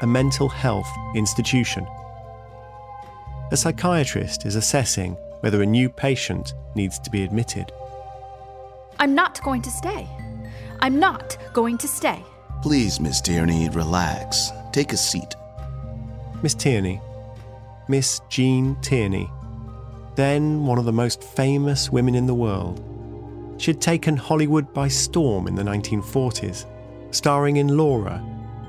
A mental health institution. A psychiatrist is assessing whether a new patient needs to be admitted. I'm not going to stay. I'm not going to stay. Please, Miss Tierney, relax. Take a seat. Miss Tierney, Miss Gene Tierney, then one of the most famous women in the world. She had taken Hollywood by storm in the 1940s, starring in Laura,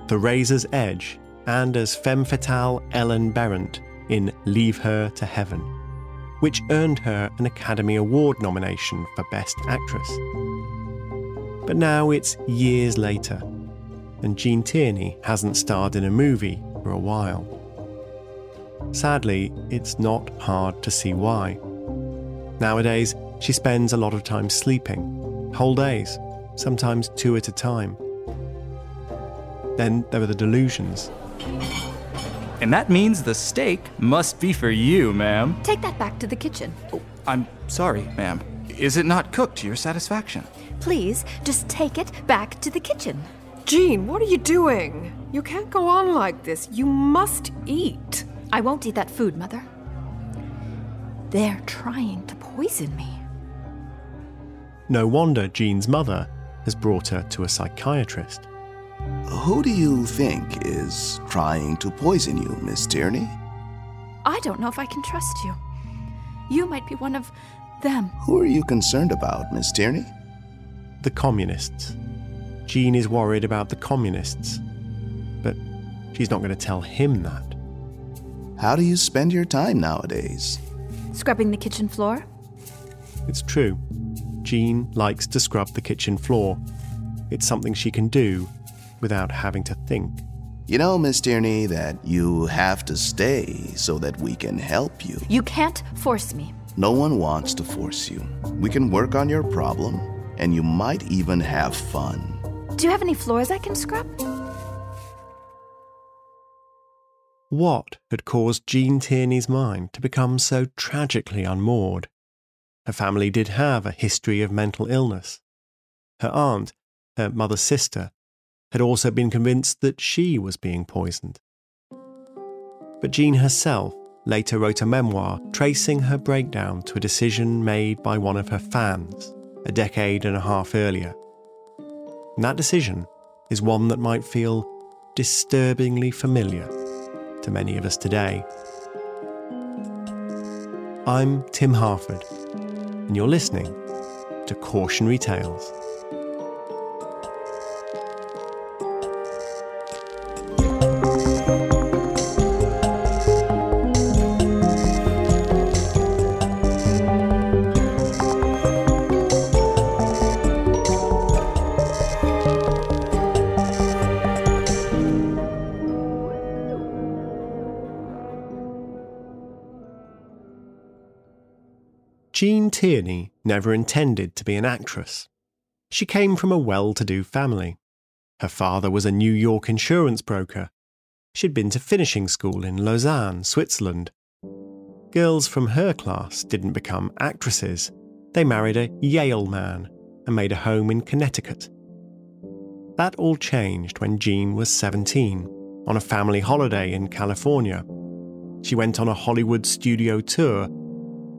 The Razor's Edge, and as femme fatale Ellen Berent in Leave Her to Heaven, which earned her an Academy Award nomination for Best Actress. But now it's years later, and Gene Tierney hasn't starred in a movie for a while. Sadly, it's not hard to see why. Nowadays, she spends a lot of time sleeping, whole days, sometimes two at a time. Then there are the delusions. And that means the steak must be for you, ma'am. Take that back to the kitchen. Oh, I'm sorry, ma'am. Is it not cooked to your satisfaction? Please, just take it back to the kitchen. Gene, what are you doing? You can't go on like this. You must eat. I won't eat that food, Mother. They're trying to poison me. No wonder Gene's mother has brought her to a psychiatrist. Who do you think is trying to poison you, Miss Tierney? I don't know if I can trust you. You might be one of them. Who are you concerned about, Miss Tierney? The communists. Gene is worried about the communists. But she's not going to tell him that. How do you spend your time nowadays? Scrubbing the kitchen floor? It's true. Gene likes to scrub the kitchen floor. It's something she can do without having to think. You know, Miss Tierney, that you have to stay so that we can help you. You can't force me. No one wants to force you. We can work on your problem, and you might even have fun. Do you have any floors I can scrub? What had caused Gene Tierney's mind to become so tragically unmoored? Her family did have a history of mental illness. Her aunt, her mother's sister, had also been convinced that she was being poisoned. But Gene herself later wrote a memoir tracing her breakdown to a decision made by one of her fans a decade and a half earlier. And that decision is one that might feel disturbingly familiar to many of us today. I'm Tim Harford, and you're listening to Cautionary Tales. Gene Tierney never intended to be an actress. She came from a well to do family. Her father was a New York insurance broker. She'd been to finishing school in Lausanne, Switzerland. Girls from her class didn't become actresses. They married a Yale man and made a home in Connecticut. That all changed when Gene was 17, on a family holiday in California. She went on a Hollywood studio tour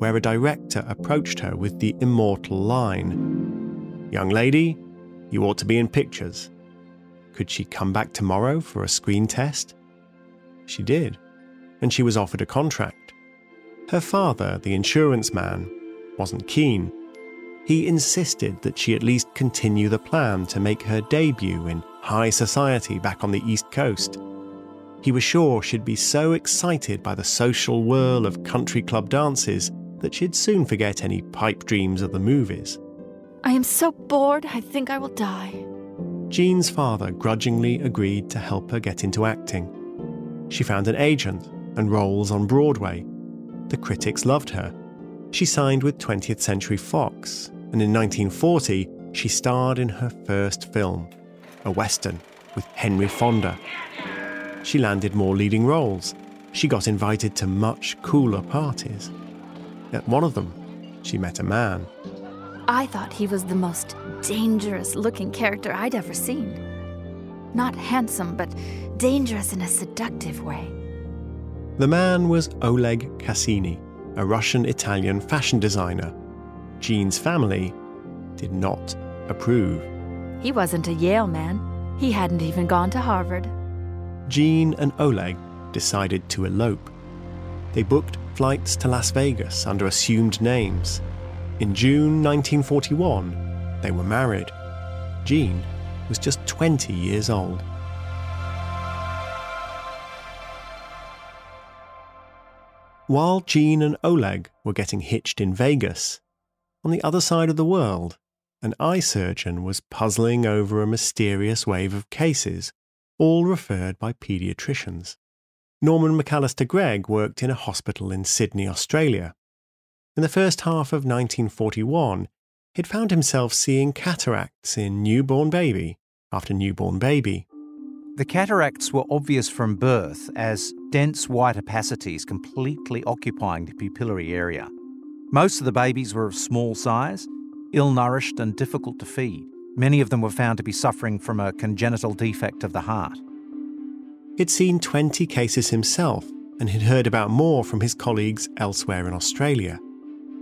where a director approached her with the immortal line Young lady, you ought to be in pictures. Could she come back tomorrow for a screen test? She did, and she was offered a contract. Her father, the insurance man, wasn't keen. He insisted that she at least continue the plan to make her debut in high society back on the East Coast. He was sure she'd be so excited by the social whirl of country club dances that she'd soon forget any pipe dreams of the movies. I am so bored, I think I will die. Gene's father grudgingly agreed to help her get into acting. She found an agent and roles on Broadway. The critics loved her. She signed with 20th Century Fox, and in 1940, she starred in her first film, a Western with Henry Fonda. She landed more leading roles. She got invited to much cooler parties. At one of them, she met a man. I thought he was the most dangerous looking character I'd ever seen. Not handsome, but dangerous in a seductive way. The man was Oleg Cassini, a Russian Italian fashion designer. Gene's family did not approve. He wasn't a Yale man. He hadn't even gone to Harvard. Gene and Oleg decided to elope. They booked flights to Las Vegas under assumed names. In June 1941, they were married. Gene was just 20 years old. While Gene and Oleg were getting hitched in Vegas, on the other side of the world, an eye surgeon was puzzling over a mysterious wave of cases all referred by paediatricians. Norman McAlister Gregg worked in a hospital in Sydney, Australia. In the first half of 1941, he'd found himself seeing cataracts in newborn baby after newborn baby. The cataracts were obvious from birth as dense white opacities completely occupying the pupillary area. Most of the babies were of small size, ill nourished, and difficult to feed. Many of them were found to be suffering from a congenital defect of the heart. He'd seen 20 cases himself and had heard about more from his colleagues elsewhere in Australia.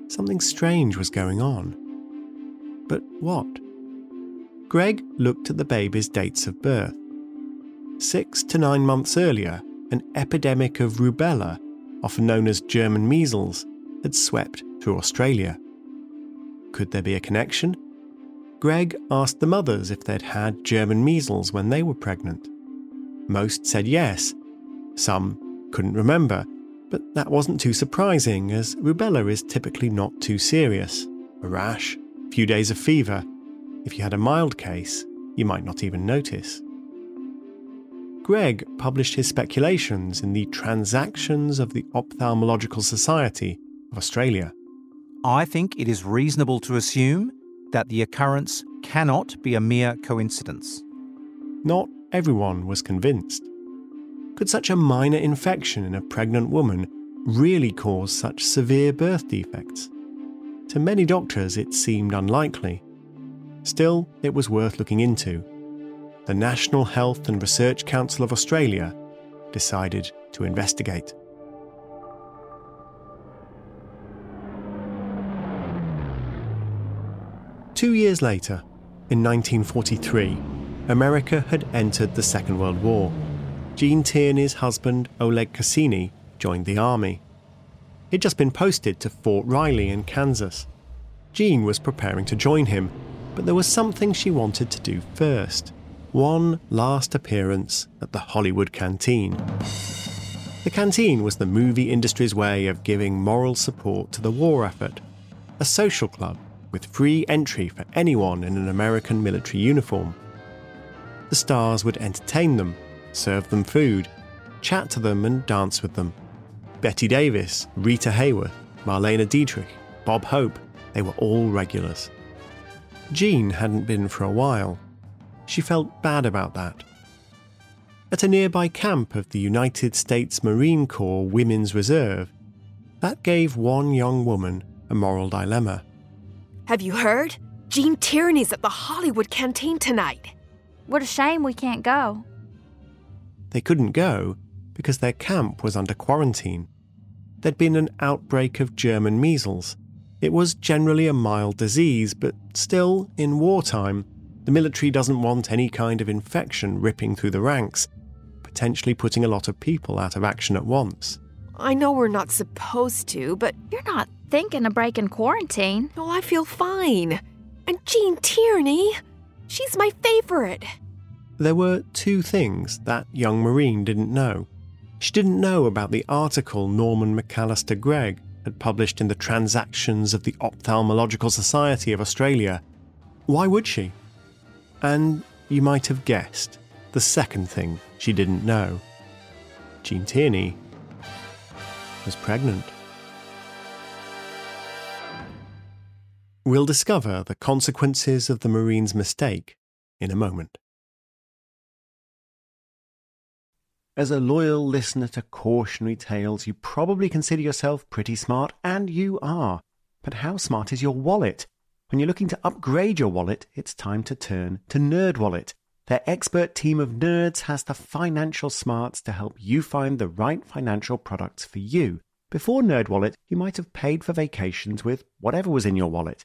Something strange was going on. But what? Gregg looked at the baby's dates of birth. Six to nine months earlier, an epidemic of rubella, often known as German measles, had swept through Australia. Could there be a connection? Gregg asked the mothers if they'd had German measles when they were pregnant. Most said yes. Some couldn't remember, but that wasn't too surprising as rubella is typically not too serious. A rash, a few days of fever. If you had a mild case, you might not even notice. Gregg published his speculations in the Transactions of the Ophthalmological Society of Australia. I think it is reasonable to assume that the occurrence cannot be a mere coincidence. Not everyone was convinced. Could such a minor infection in a pregnant woman really cause such severe birth defects? To many doctors, it seemed unlikely. Still, it was worth looking into. The National Health and Research Council of Australia decided to investigate. Two years later, in 1943, America had entered the Second World War. Gene Tierney's husband, Oleg Cassini, joined the army. He'd just been posted to Fort Riley in Kansas. Gene was preparing to join him, but there was something she wanted to do first one last appearance at the Hollywood Canteen. The canteen was the movie industry's way of giving moral support to the war effort, a social club with free entry for anyone in an American military uniform. The stars would entertain them, serve them food, chat to them, and dance with them. Bette Davis, Rita Hayworth, Marlene Dietrich, Bob Hope, they were all regulars. Gene hadn't been for a while. She felt bad about that. At a nearby camp of the United States Marine Corps Women's Reserve, that gave one young woman a moral dilemma. Have you heard? Gene Tierney's at the Hollywood Canteen tonight. What a shame we can't go. They couldn't go because their camp was under quarantine. There'd been an outbreak of German measles. It was generally a mild disease, but still, in wartime, the military doesn't want any kind of infection ripping through the ranks, potentially putting a lot of people out of action at once. I know we're not supposed to, but You're not thinking of breaking quarantine. no, I feel fine. And Gene Tierney, she's my favorite. There were two things that young Marine didn't know. She didn't know about the article Norman McAlister Gregg had published in the Transactions of the Ophthalmological Society of Australia. Why would she? And you might have guessed the second thing she didn't know. Gene Tierney was pregnant. We'll discover the consequences of the Marine's mistake in a moment. As a loyal listener to cautionary tales, you probably consider yourself pretty smart, and you are. But how smart is your wallet? When you're looking to upgrade your wallet, it's time to turn to NerdWallet. Their expert team of nerds has the financial smarts to help you find the right financial products for you. Before NerdWallet, you might have paid for vacations with whatever was in your wallet,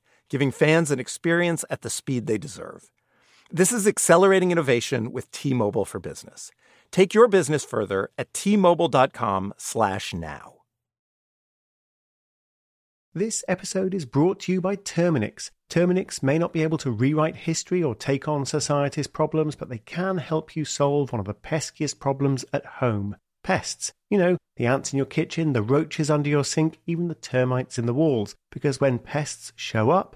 giving fans an experience at the speed they deserve. This is accelerating innovation with T-Mobile for Business. Take your business further at t-mobile.com/now. This episode is brought to you by Terminix. Terminix may not be able to rewrite history or take on society's problems, but they can help you solve one of the peskiest problems at home pests. You know, the ants in your kitchen, the roaches under your sink, even the termites in the walls. Because when pests show up,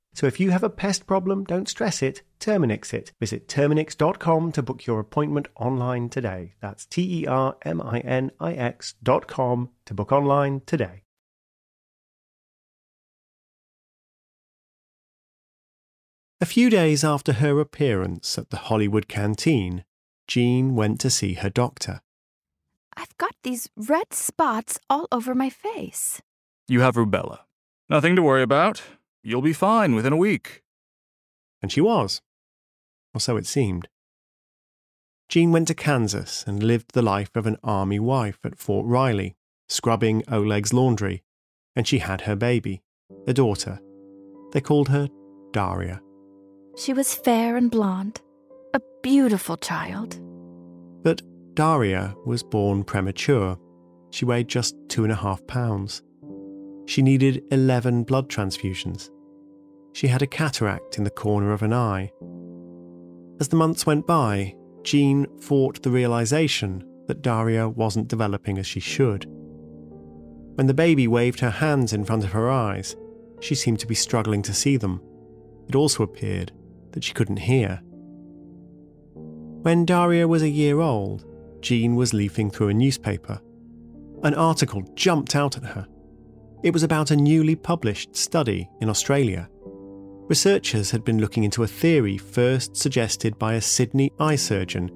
So if you have a pest problem, don't stress it, Terminix it. Visit Terminix.com to book your appointment online today. That's T E R M I N I X dot com to book online today. A few days after her appearance at the Hollywood Canteen, Gene went to see her doctor. I've got these red spots all over my face. You have rubella. Nothing to worry about. You'll be fine within a week. And she was. Or so it seemed. Gene went to Kansas and lived the life of an army wife at Fort Riley, scrubbing Oleg's laundry, and she had her baby, a daughter. They called her Daria. She was fair and blonde, a beautiful child. But Daria was born premature. She weighed just two and a half pounds. She needed 11 blood transfusions. She had a cataract in the corner of an eye. As the months went by, Gene fought the realization that Daria wasn't developing as she should. When the baby waved her hands in front of her eyes, she seemed to be struggling to see them. It also appeared that she couldn't hear. When Daria was a year old, Gene was leafing through a newspaper. An article jumped out at her. It was about a newly published study in Australia. Researchers had been looking into a theory first suggested by a Sydney eye surgeon,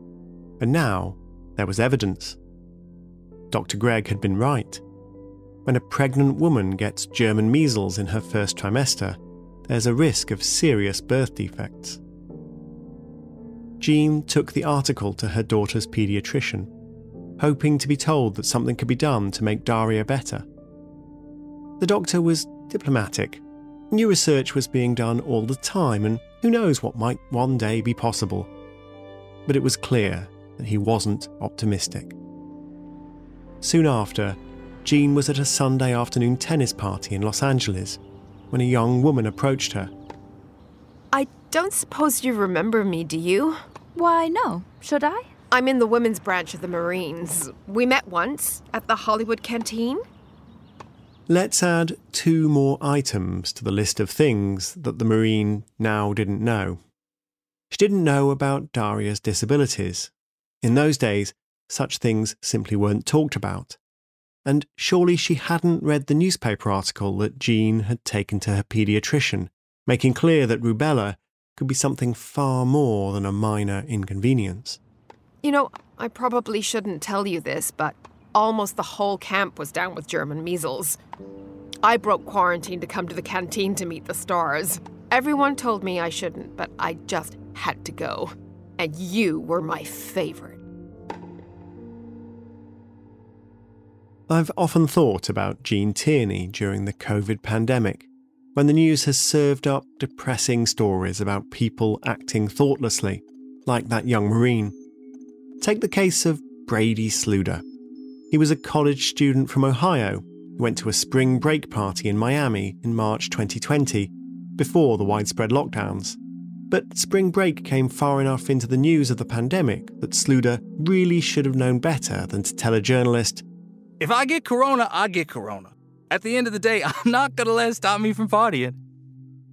and now there was evidence. Dr. Gregg had been right. When a pregnant woman gets German measles in her first trimester, there's a risk of serious birth defects. Gene took the article to her daughter's paediatrician, hoping to be told that something could be done to make Daria better. The doctor was diplomatic. New research was being done all the time, and who knows what might one day be possible. But it was clear that he wasn't optimistic. Soon after, Gene was at a Sunday afternoon tennis party in Los Angeles when a young woman approached her. I don't suppose you remember me, do you? Why, no. Should I? I'm in the women's branch of the Marines. We met once at the Hollywood Canteen. Let's add two more items to the list of things that the Marine now didn't know. She didn't know about Daria's disabilities. In those days, such things simply weren't talked about. And surely she hadn't read the newspaper article that Gene had taken to her paediatrician, making clear that rubella could be something far more than a minor inconvenience. You know, I probably shouldn't tell you this, but almost the whole camp was down with German measles. I broke quarantine to come to the canteen to meet the stars. Everyone told me I shouldn't, but I just had to go. And you were my favorite. I've often thought about Gene Tierney during the COVID pandemic, when the news has served up depressing stories about people acting thoughtlessly, like that young Marine. Take the case of Brady Sluder. He was a college student from Ohio who went to a spring break party in Miami in March 2020, before the widespread lockdowns. But spring break came far enough into the news of the pandemic that Sluder really should have known better than to tell a journalist if I get corona, I get corona. At the end of the day, I'm not gonna let it stop me from partying.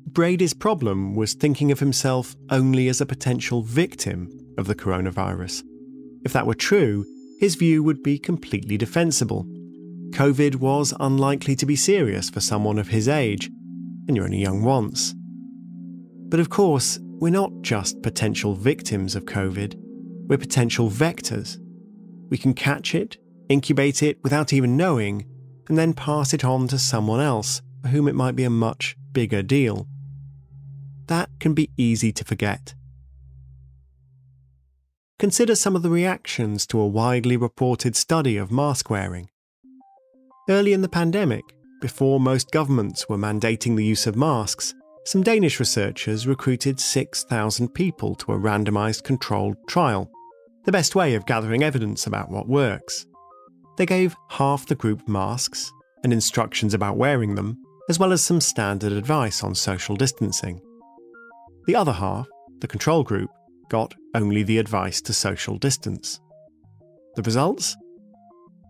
Brady's problem was thinking of himself only as a potential victim of the coronavirus. If that were true, his view would be completely defensible. COVID was unlikely to be serious for someone of his age, and you're only young once. But of course, we're not just potential victims of COVID, we're potential vectors. We can catch it, incubate it without even knowing, and then pass it on to someone else for whom it might be a much bigger deal. That can be easy to forget. Consider some of the reactions to a widely reported study of mask wearing. Early in the pandemic, before most governments were mandating the use of masks, some Danish researchers recruited 6,000 people to a randomized controlled trial, the best way of gathering evidence about what works. They gave half the group masks and instructions about wearing them, as well as some standard advice on social distancing. The other half, the control group, got only the advice to social distance. The results?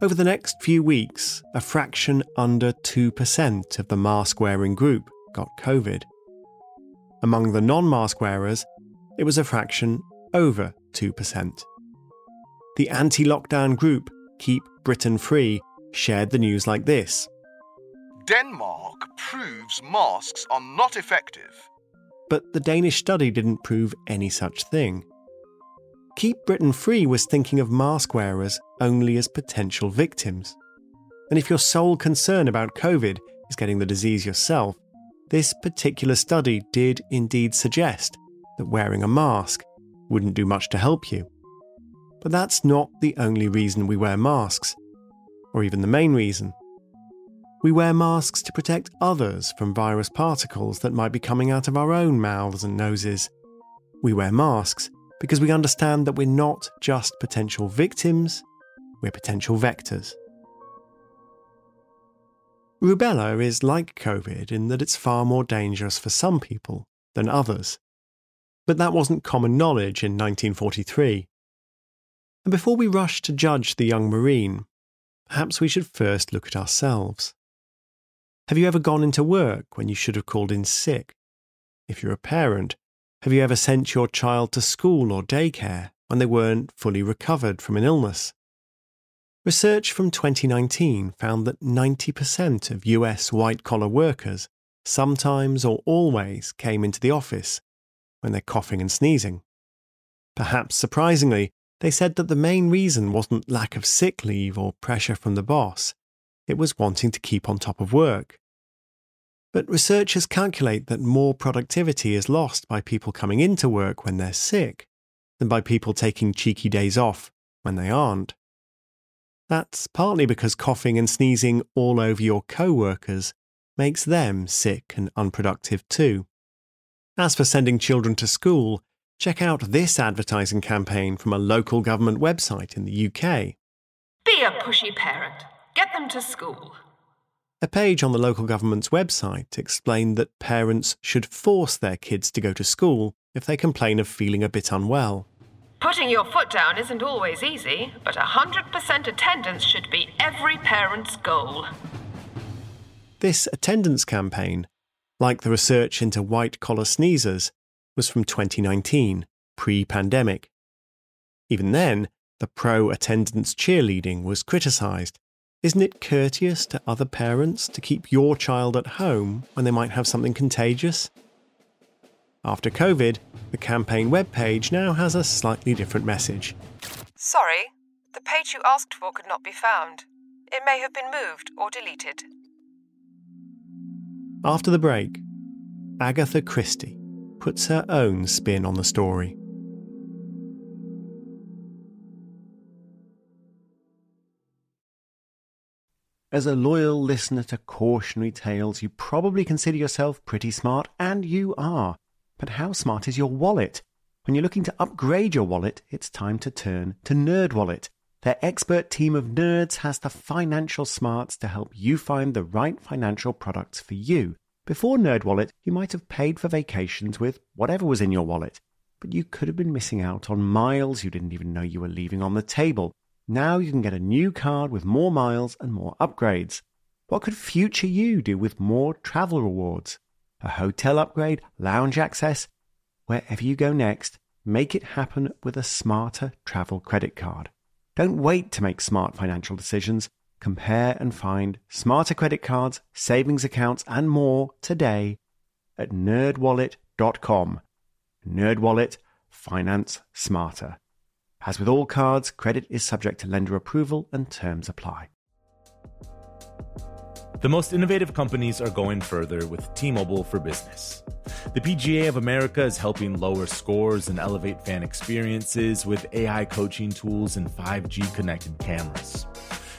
Over the next few weeks, a fraction under 2% of the mask wearing group got COVID. Among the non mask wearers, it was a fraction over 2%. The anti lockdown group Keep Britain Free shared the news like this Denmark proves masks are not effective. But the Danish study didn't prove any such thing. Keep Britain Free was thinking of mask wearers only as potential victims. And if your sole concern about COVID is getting the disease yourself, this particular study did indeed suggest that wearing a mask wouldn't do much to help you. But that's not the only reason we wear masks, or even the main reason. We wear masks to protect others from virus particles that might be coming out of our own mouths and noses. We wear masks because we understand that we're not just potential victims, we're potential vectors. Rubella is like COVID in that it's far more dangerous for some people than others. But that wasn't common knowledge in 1943. And before we rush to judge the young Marine, perhaps we should first look at ourselves. Have you ever gone into work when you should have called in sick? If you're a parent, have you ever sent your child to school or daycare when they weren't fully recovered from an illness? Research from 2019 found that 90% of US white collar workers sometimes or always came into the office when they're coughing and sneezing. Perhaps surprisingly, they said that the main reason wasn't lack of sick leave or pressure from the boss, it was wanting to keep on top of work. But researchers calculate that more productivity is lost by people coming into work when they're sick than by people taking cheeky days off when they aren't. That's partly because coughing and sneezing all over your co workers makes them sick and unproductive too. As for sending children to school, check out this advertising campaign from a local government website in the UK. Be a pushy parent. Get them to school. A page on the local government's website explained that parents should force their kids to go to school if they complain of feeling a bit unwell. Putting your foot down isn't always easy, but 100% attendance should be every parent's goal. This attendance campaign, like the research into white collar sneezers, was from 2019, pre pandemic. Even then, the pro attendance cheerleading was criticised. Isn't it courteous to other parents to keep your child at home when they might have something contagious? After COVID, the campaign webpage now has a slightly different message. Sorry, the page you asked for could not be found. It may have been moved or deleted. After the break, Agatha Christie puts her own spin on the story. As a loyal listener to cautionary tales, you probably consider yourself pretty smart, and you are. But how smart is your wallet? When you're looking to upgrade your wallet, it's time to turn to NerdWallet. Their expert team of nerds has the financial smarts to help you find the right financial products for you. Before NerdWallet, you might have paid for vacations with whatever was in your wallet, but you could have been missing out on miles you didn't even know you were leaving on the table. Now you can get a new card with more miles and more upgrades. What could future you do with more travel rewards? A hotel upgrade, lounge access? Wherever you go next, make it happen with a smarter travel credit card. Don't wait to make smart financial decisions. Compare and find smarter credit cards, savings accounts, and more today at nerdwallet.com. Nerdwallet, finance smarter. As with all cards, credit is subject to lender approval and terms apply. The most innovative companies are going further with T Mobile for Business. The PGA of America is helping lower scores and elevate fan experiences with AI coaching tools and 5G connected cameras.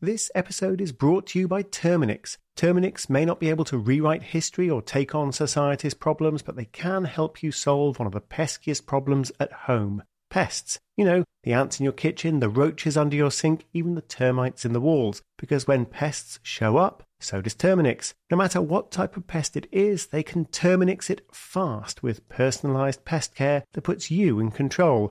This episode is brought to you by Terminix. Terminix may not be able to rewrite history or take on society's problems, but they can help you solve one of the peskiest problems at home pests. You know, the ants in your kitchen, the roaches under your sink, even the termites in the walls. Because when pests show up, so does Terminix. No matter what type of pest it is, they can Terminix it fast with personalized pest care that puts you in control.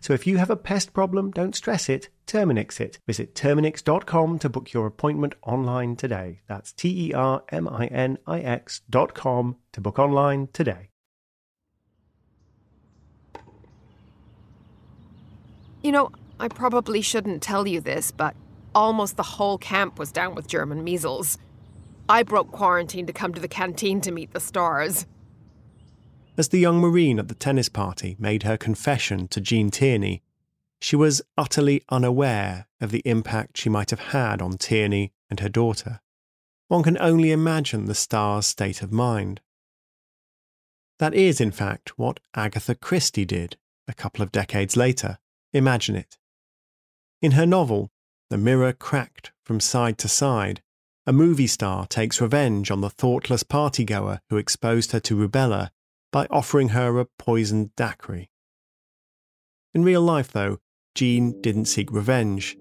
So if you have a pest problem, don't stress it, Terminix it. Visit Terminix.com to book your appointment online today. That's T E R M I N I X.com to book online today. You know, I probably shouldn't tell you this, but almost the whole camp was down with German measles. I broke quarantine to come to the canteen to meet the stars. As the young Marine at the tennis party made her confession to Gene Tierney, she was utterly unaware of the impact she might have had on Tierney and her daughter. One can only imagine the star's state of mind. That is, in fact, what Agatha Christie did a couple of decades later. Imagine it. In her novel, The Mirror Cracked from Side to Side, a movie star takes revenge on the thoughtless partygoer who exposed her to rubella by offering her a poisoned daiquiri. In real life, though, Gene didn't seek revenge.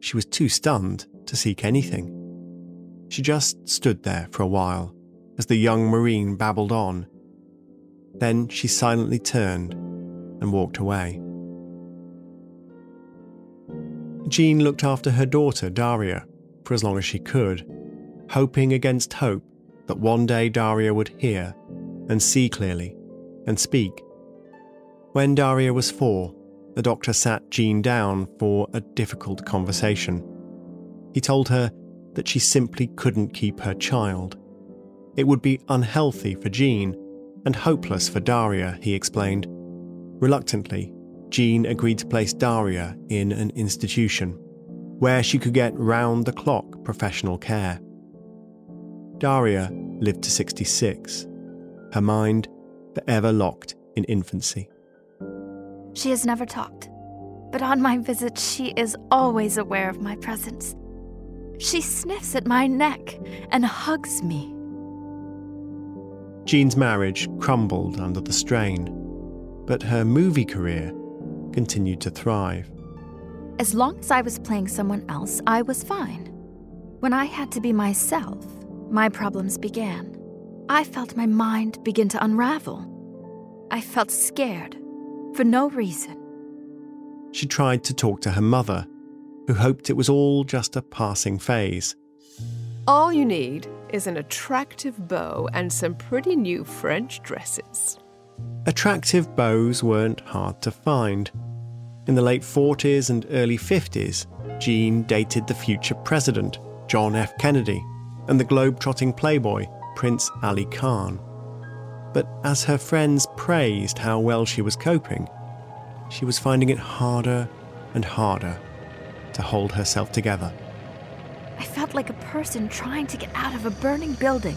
She was too stunned to seek anything. She just stood there for a while as the young Marine babbled on. Then she silently turned and walked away. Jean looked after her daughter, Daria, for as long as she could, hoping against hope that one day Daria would hear and see clearly and speak. When Daria was four, the doctor sat Gene down for a difficult conversation. He told her that she simply couldn't keep her child. It would be unhealthy for Gene and hopeless for Daria, he explained. Reluctantly, Gene agreed to place Daria in an institution where she could get round the clock professional care. Daria lived to 66, her mind forever locked in infancy. She has never talked, but on my visits, she is always aware of my presence. She sniffs at my neck and hugs me. Gene's marriage crumbled under the strain, but her movie career continued to thrive. As long as I was playing someone else, I was fine. When I had to be myself, my problems began. I felt my mind begin to unravel. I felt scared for no reason. She tried to talk to her mother, who hoped it was all just a passing phase. All you need is an attractive beau and some pretty new French dresses. Attractive beaus weren't hard to find. In the late 40s and early 50s, Gene dated the future president, John F. Kennedy, and the globe-trotting playboy, Prince Ali Khan. But as her friends praised how well she was coping, she was finding it harder and harder to hold herself together. I felt like a person trying to get out of a burning building.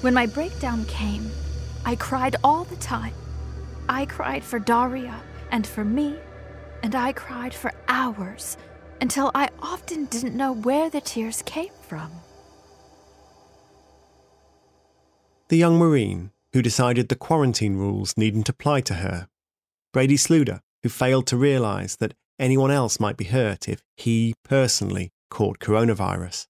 When my breakdown came, I cried all the time. I cried for Daria and for me and I cried for hours until I often didn't know where the tears came from. The young Marine who decided the quarantine rules needn't apply to her. Brady Sluder, who failed to realise that anyone else might be hurt if he personally caught coronavirus.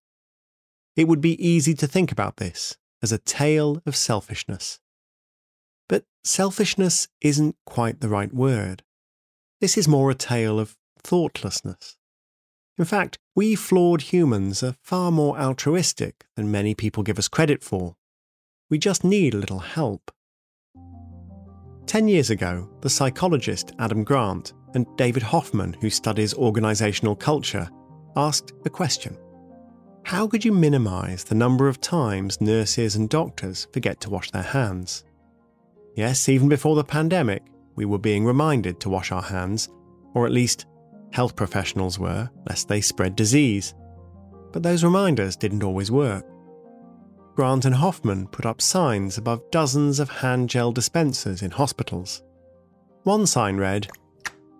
It would be easy to think about this as a tale of selfishness. But selfishness isn't quite the right word. This is more a tale of thoughtlessness. In fact, we flawed humans are far more altruistic than many people give us credit for. We just need a little help. Ten years ago, the psychologist Adam Grant and David Hofmann, who studies organisational culture, asked the question How could you minimise the number of times nurses and doctors forget to wash their hands? Yes, even before the pandemic, we were being reminded to wash our hands, or at least health professionals were, lest they spread disease. But those reminders didn't always work. Grant and Hofmann put up signs above dozens of hand gel dispensers in hospitals. One sign read,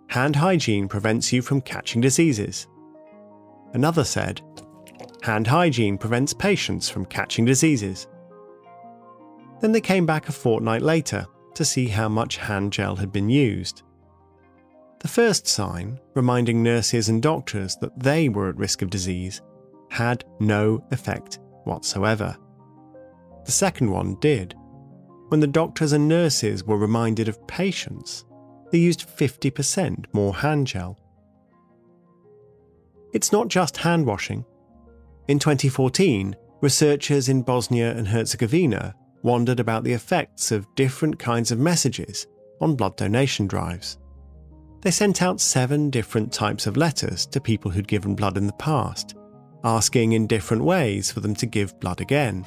Hand hygiene prevents you from catching diseases. Another said, Hand hygiene prevents patients from catching diseases. Then they came back a fortnight later to see how much hand gel had been used. The first sign, reminding nurses and doctors that they were at risk of disease, had no effect whatsoever. The second one did. When the doctors and nurses were reminded of patients, they used 50% more hand gel. It's not just hand washing. In 2014, researchers in Bosnia and Herzegovina wondered about the effects of different kinds of messages on blood donation drives. They sent out seven different types of letters to people who'd given blood in the past, asking in different ways for them to give blood again.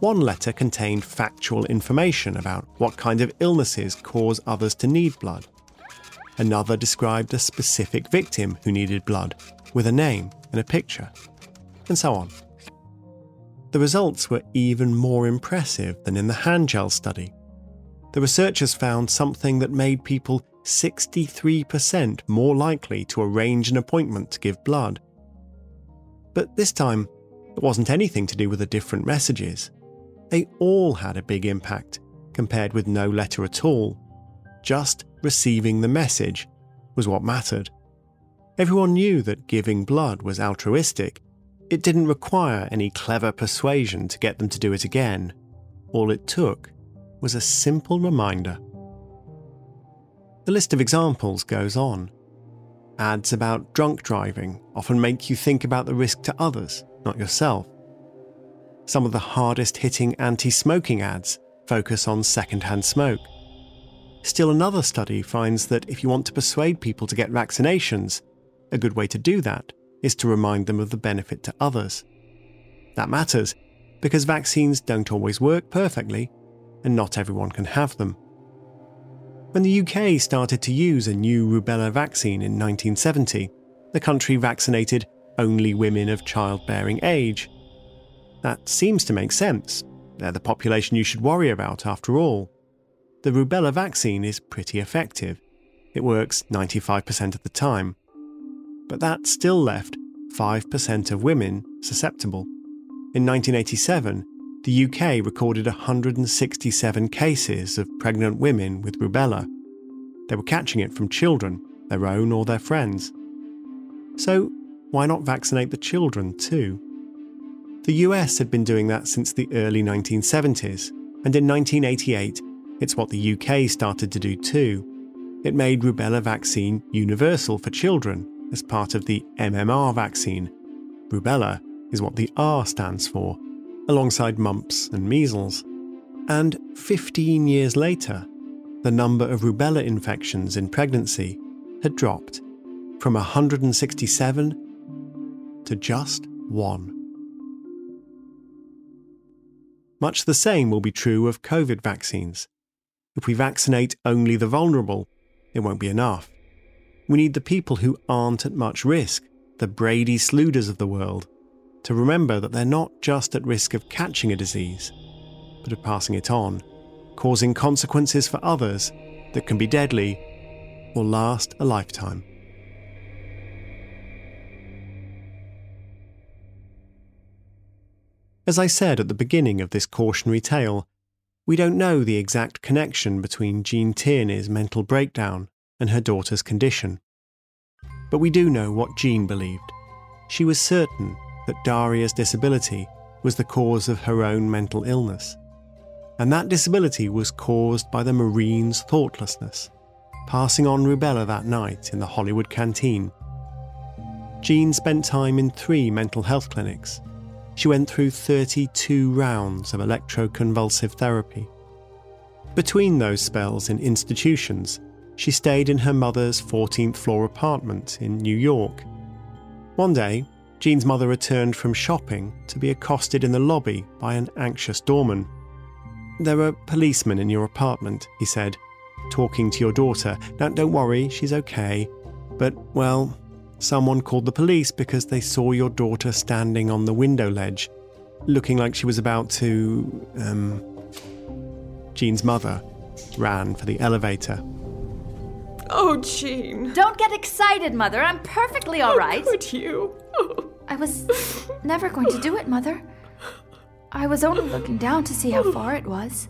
One letter contained factual information about what kind of illnesses cause others to need blood. Another described a specific victim who needed blood, with a name and a picture, and so on. The results were even more impressive than in the hand gel study. The researchers found something that made people 63% more likely to arrange an appointment to give blood. But this time, it wasn't anything to do with the different messages. They all had a big impact compared with no letter at all. Just receiving the message was what mattered. Everyone knew that giving blood was altruistic. It didn't require any clever persuasion to get them to do it again. All it took was a simple reminder. The list of examples goes on. Ads about drunk driving often make you think about the risk to others, not yourself. Some of the hardest hitting anti smoking ads focus on secondhand smoke. Still, another study finds that if you want to persuade people to get vaccinations, a good way to do that is to remind them of the benefit to others. That matters because vaccines don't always work perfectly, and not everyone can have them. When the UK started to use a new rubella vaccine in 1970, the country vaccinated only women of childbearing age. That seems to make sense. They're the population you should worry about, after all. The rubella vaccine is pretty effective. It works 95% of the time. But that still left 5% of women susceptible. In 1987, the UK recorded 167 cases of pregnant women with rubella. They were catching it from children, their own or their friends. So, why not vaccinate the children too? The US had been doing that since the early 1970s, and in 1988, it's what the UK started to do too. It made rubella vaccine universal for children as part of the MMR vaccine. Rubella is what the R stands for alongside mumps and measles. And 15 years later, the number of rubella infections in pregnancy had dropped from 167 to just one. Much the same will be true of COVID vaccines. If we vaccinate only the vulnerable, it won't be enough. We need the people who aren't at much risk, the Brady Sluders of the world, to remember that they're not just at risk of catching a disease, but of passing it on, causing consequences for others that can be deadly or last a lifetime. As I said at the beginning of this cautionary tale, we don't know the exact connection between Gene Tierney's mental breakdown and her daughter's condition. But we do know what Gene believed. She was certain that Daria's disability was the cause of her own mental illness. And that disability was caused by the Marine's thoughtlessness, passing on rubella that night in the Hollywood canteen. Gene spent time in three mental health clinics. She went through 32 rounds of electroconvulsive therapy. Between those spells in institutions, she stayed in her mother's 14th floor apartment in New York. One day, Gene's mother returned from shopping to be accosted in the lobby by an anxious doorman. There are policemen in your apartment, he said, talking to your daughter. Now, don't worry, she's okay. But, well, someone called the police because they saw your daughter standing on the window ledge, looking like she was about to. um. Gene's mother ran for the elevator. Oh, Gene. Don't get excited, Mother. I'm perfectly all right. How could you? I was never going to do it, Mother. I was only looking down to see how far it was.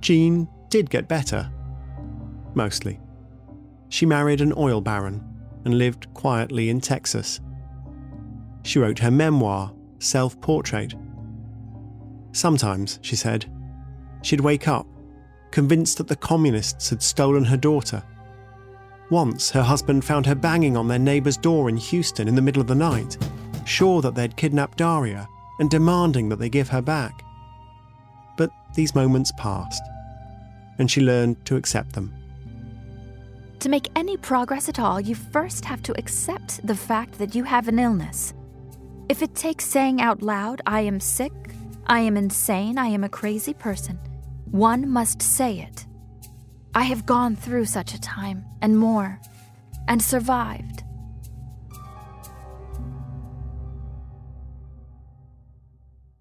Gene did get better. Mostly. She married an oil baron and lived quietly in Texas. She wrote her memoir, Self Portrait. Sometimes, she said, she'd wake up, convinced that the communists had stolen her daughter once, her husband found her banging on their neighbor's door in Houston in the middle of the night, sure that they'd kidnapped Daria and demanding that they give her back. But these moments passed, and she learned to accept them. To make any progress at all, you first have to accept the fact that you have an illness. If it takes saying out loud, I am sick, I am insane, I am a crazy person, one must say it. I have gone through such a time and more, and survived.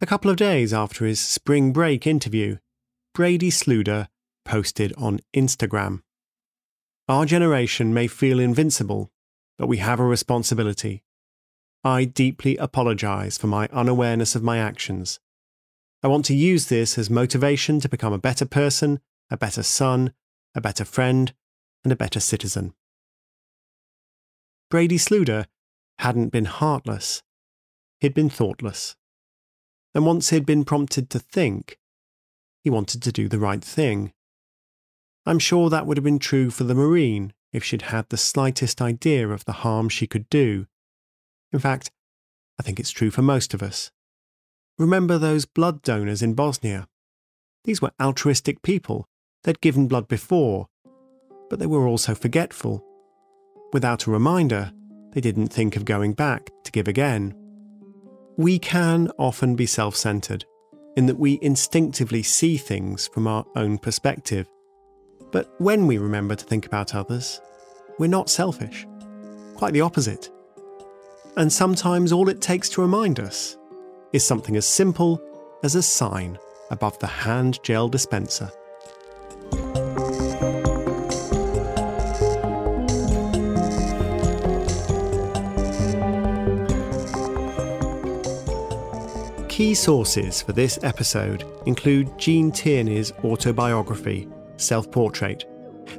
A couple of days after his spring break interview, Brady Sluder posted on Instagram Our generation may feel invincible, but we have a responsibility. I deeply apologize for my unawareness of my actions. I want to use this as motivation to become a better person, a better son, a better friend, and a better citizen. Brady Sluder hadn't been heartless, he'd been thoughtless. And once he'd been prompted to think, he wanted to do the right thing. I'm sure that would have been true for the Marine if she'd had the slightest idea of the harm she could do. In fact, I think it's true for most of us. Remember those blood donors in Bosnia? These were altruistic people. They'd given blood before, but they were also forgetful. Without a reminder, they didn't think of going back to give again. We can often be self centered in that we instinctively see things from our own perspective. But when we remember to think about others, we're not selfish. Quite the opposite. And sometimes all it takes to remind us is something as simple as a sign above the hand gel dispenser. Key sources for this episode include Gene Tierney's autobiography, Self Portrait,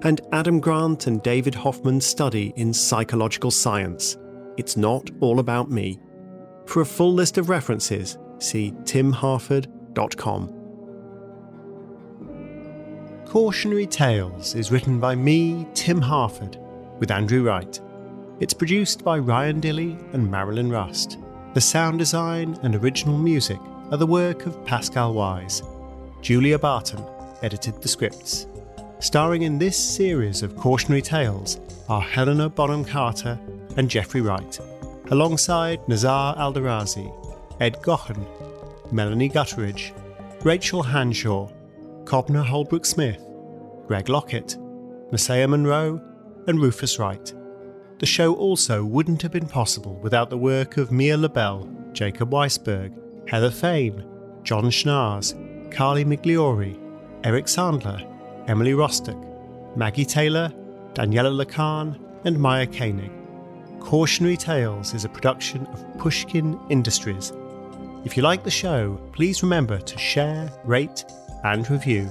and Adam Grant and David Hofmann's study in psychological science, It's Not All About Me. For a full list of references, see timharford.com. Cautionary Tales is written by me, Tim Harford, with Andrew Wright. It's produced by Ryan Dilley and Marilyn Rust. The sound design and original music are the work of Pascal Wyse. Julia Barton edited the scripts. Starring in this series of cautionary tales are Helena Bonham Carter and Jeffrey Wright, alongside Nazar Alderazi, Ed Gaughan, Melanie Gutteridge, Rachel Hanshaw, Cobna Holdbrook Smith, Greg Lockett, Messiah Monroe, and Rufus Wright. The show also wouldn't have been possible without the work of Mia Lobel, Jacob Weisberg, Heather Fain, John Schnars, Carly Migliori, Eric Sandler, Emily Rostock, Maggie Taylor, Daniela Lacan, and Maya Koenig. Cautionary Tales is a production of Pushkin Industries. If you like the show, please remember to share, rate, and review.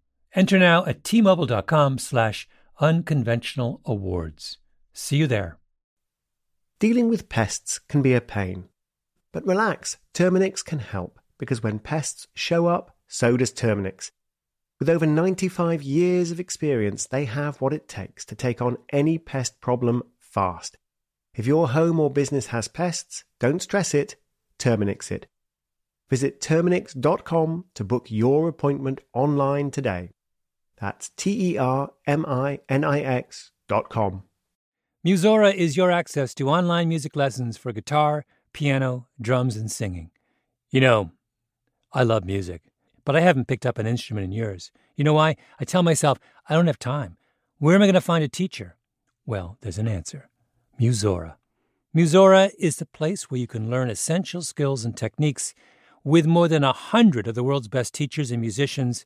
Enter now at tmobile.com slash unconventional awards. See you there. Dealing with pests can be a pain. But relax, Terminix can help because when pests show up, so does Terminix. With over 95 years of experience, they have what it takes to take on any pest problem fast. If your home or business has pests, don't stress it, Terminix it. Visit Terminix.com to book your appointment online today. That's T E R M I N I X dot com. Musora is your access to online music lessons for guitar, piano, drums, and singing. You know, I love music, but I haven't picked up an instrument in years. You know why? I tell myself, I don't have time. Where am I going to find a teacher? Well, there's an answer Musora. Musora is the place where you can learn essential skills and techniques with more than a hundred of the world's best teachers and musicians